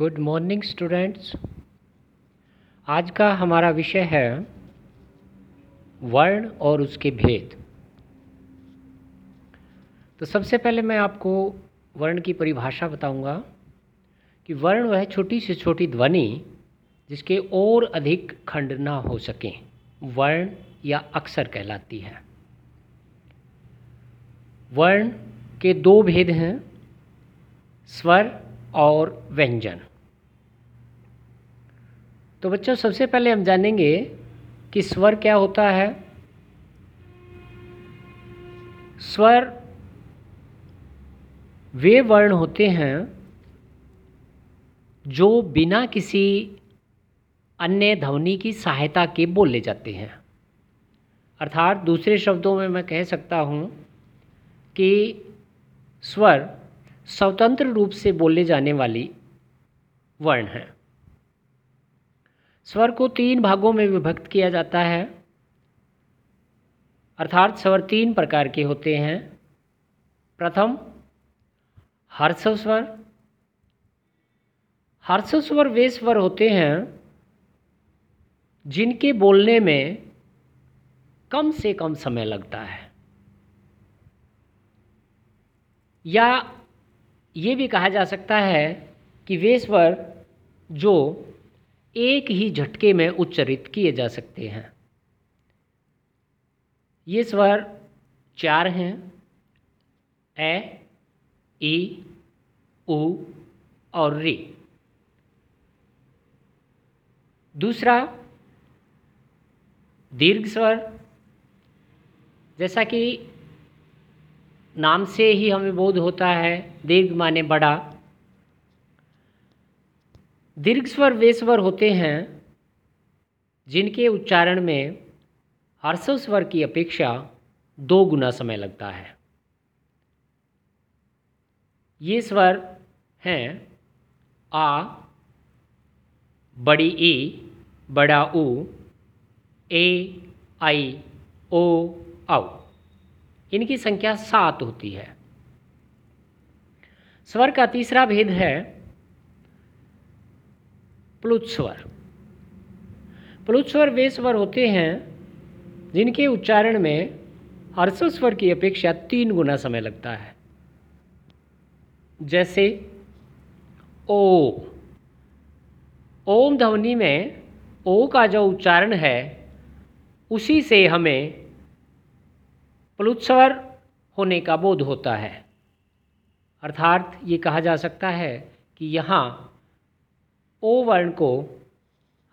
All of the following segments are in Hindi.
गुड मॉर्निंग स्टूडेंट्स आज का हमारा विषय है वर्ण और उसके भेद। तो सबसे पहले मैं आपको वर्ण की परिभाषा बताऊँगा कि वर्ण वह छोटी से छोटी ध्वनि जिसके और अधिक खंड ना हो सकें, वर्ण या अक्षर कहलाती है। वर्ण के दो भेद हैं, स्वर और व्यंजन। तो बच्चों, सबसे पहले हम जानेंगे कि स्वर क्या होता है। स्वर वे वर्ण होते हैं जो बिना किसी अन्य ध्वनि की सहायता के बोले जाते हैं। अर्थात दूसरे शब्दों में मैं कह सकता हूँ कि स्वर स्वतंत्र रूप से बोले जाने वाली वर्ण हैं। स्वर को तीन भागों में विभक्त किया जाता है। अर्थात स्वर तीन प्रकार के होते हैं। प्रथम हर्ष स्वर हर्ष स्वर वे स्वर होते हैं जिनके बोलने में कम से कम समय लगता है। या ये भी कहा जा सकता है कि वे स्वर जो एक ही झटके में उच्चरित किए जा सकते हैं। ये स्वर चार हैं। ए ई, उ और री। दूसरा दीर्घ स्वर, जैसा कि नाम से ही हमें बोध होता है, दीर्घ माने बड़ा। दीर्घ स्वर वे स्वर होते हैं, जिनके उच्चारण में हर्षव स्वर की अपेक्षा दो गुना समय लगता है। ये स्वर हैं आ, बड़ी ई, बड़ा ऊ ए, आई, ओ, औ। इनकी संख्या सात होती है। स्वर का तीसरा भेद है प्लुत स्वर प्लुत स्वर वे स्वर होते हैं, जिनके उच्चारण में हर्ष स्वर की अपेक्षा तीन गुना समय लगता है। जैसे, ओ। ओम ध्वनि में ओ का जो उच्चारण है, उसी से हमें प्लुत्स्वर होने का बोध होता है। अर्थात ये कहा जा सकता है कि यहाँ ओ वर्ण को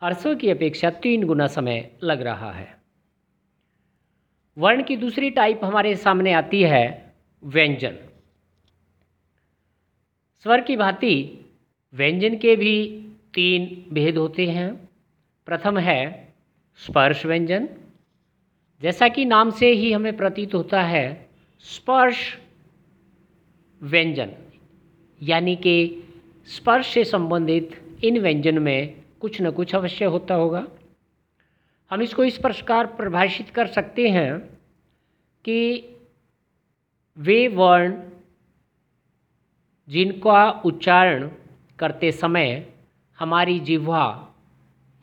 हर्षों की अपेक्षा तीन गुना समय लग रहा है। वर्ण की दूसरी टाइप हमारे सामने आती है व्यंजन। स्वर की भांति व्यंजन के भी तीन भेद होते हैं। प्रथम है स्पर्श व्यंजन। जैसा कि नाम से ही हमें प्रतीत होता है स्पर्श व्यंजन, यानी कि स्पर्श से संबंधित इन व्यंजन में कुछ न कुछ अवश्य होता होगा। हम इसको इस प्रकार परिभाषित कर सकते हैं कि वे वर्ण जिनका उच्चारण करते समय हमारी जिह्वा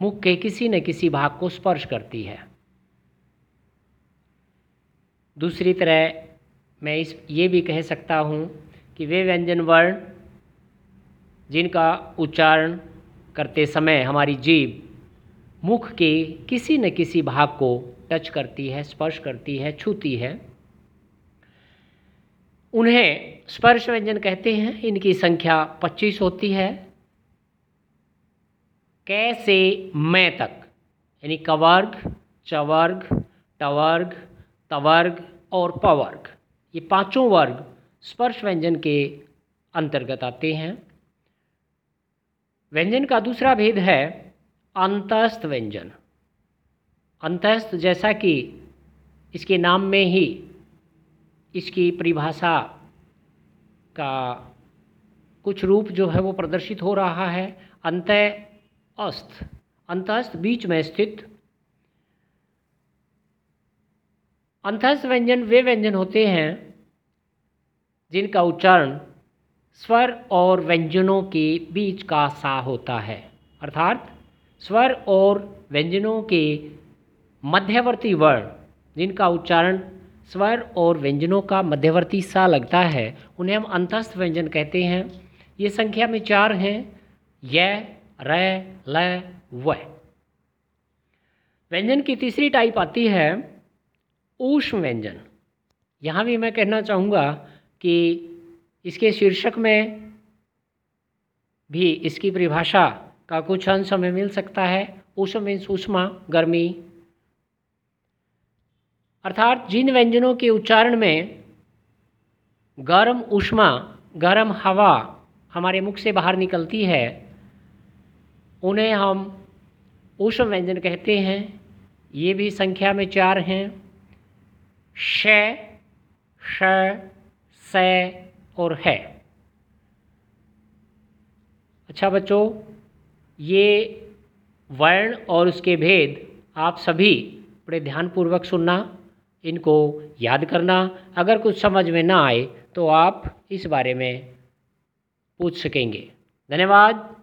मुख के किसी न किसी भाग को स्पर्श करती है। दूसरी तरह मैं इस ये भी कह सकता हूँ कि वे व्यंजन वर्ण जिनका उच्चारण करते समय हमारी जीभ मुख के किसी न किसी भाग को टच करती है, स्पर्श करती है, छूती है। उन्हें स्पर्श व्यंजन कहते हैं। इनकी संख्या 25 होती है। कैसे मैं तक? यानी कवर्ग, चवर्ग, टवर्ग, तवर्ग और पवर्ग। ये पाँचों वर्ग स्पर्श व्यंजन के अंतर्गत आते हैं। व्यंजन का दूसरा भेद है अंतस्थ व्यंजन। अंतस्थ जैसा कि इसके नाम में ही इसकी परिभाषा का कुछ रूप जो है वो प्रदर्शित हो रहा है। अंत अस्त अंतस्थ बीच में स्थित। अंतस्थ व्यंजन वे व्यंजन होते हैं जिनका उच्चारण स्वर और व्यंजनों के बीच का सा होता है। अर्थात, स्वर और व्यंजनों के मध्यवर्ती वर्ण, जिनका उच्चारण स्वर और व्यंजनों का मध्यवर्ती सा लगता है, उन्हें हम अंतस्थ व्यंजन कहते हैं। ये संख्या में चार हैं, य, र, ल, व। व्यंजन की तीसरी टाइप आती है, ऊष्म व्यंजन। यहाँ भी मैं कहना चाहूँगा कि इसके शीर्षक में भी इसकी परिभाषा का कुछ अंश हमें मिल सकता है। ऊष्म मीन्स ऊष्मा गर्मी। अर्थात जिन व्यंजनों के उच्चारण में गर्म ऊष्मा गर्म हवा हमारे मुख से बाहर निकलती है, उन्हें हम ऊष्म व्यंजन कहते हैं। ये भी संख्या में चार हैं। श श और है। अच्छा बच्चों, ये वर्ण और उसके भेद आप सभी बड़े ध्यानपूर्वक सुनना, इनको याद करना, अगर कुछ समझ में ना आए तो आप इस बारे में पूछ सकेंगे। धन्यवाद।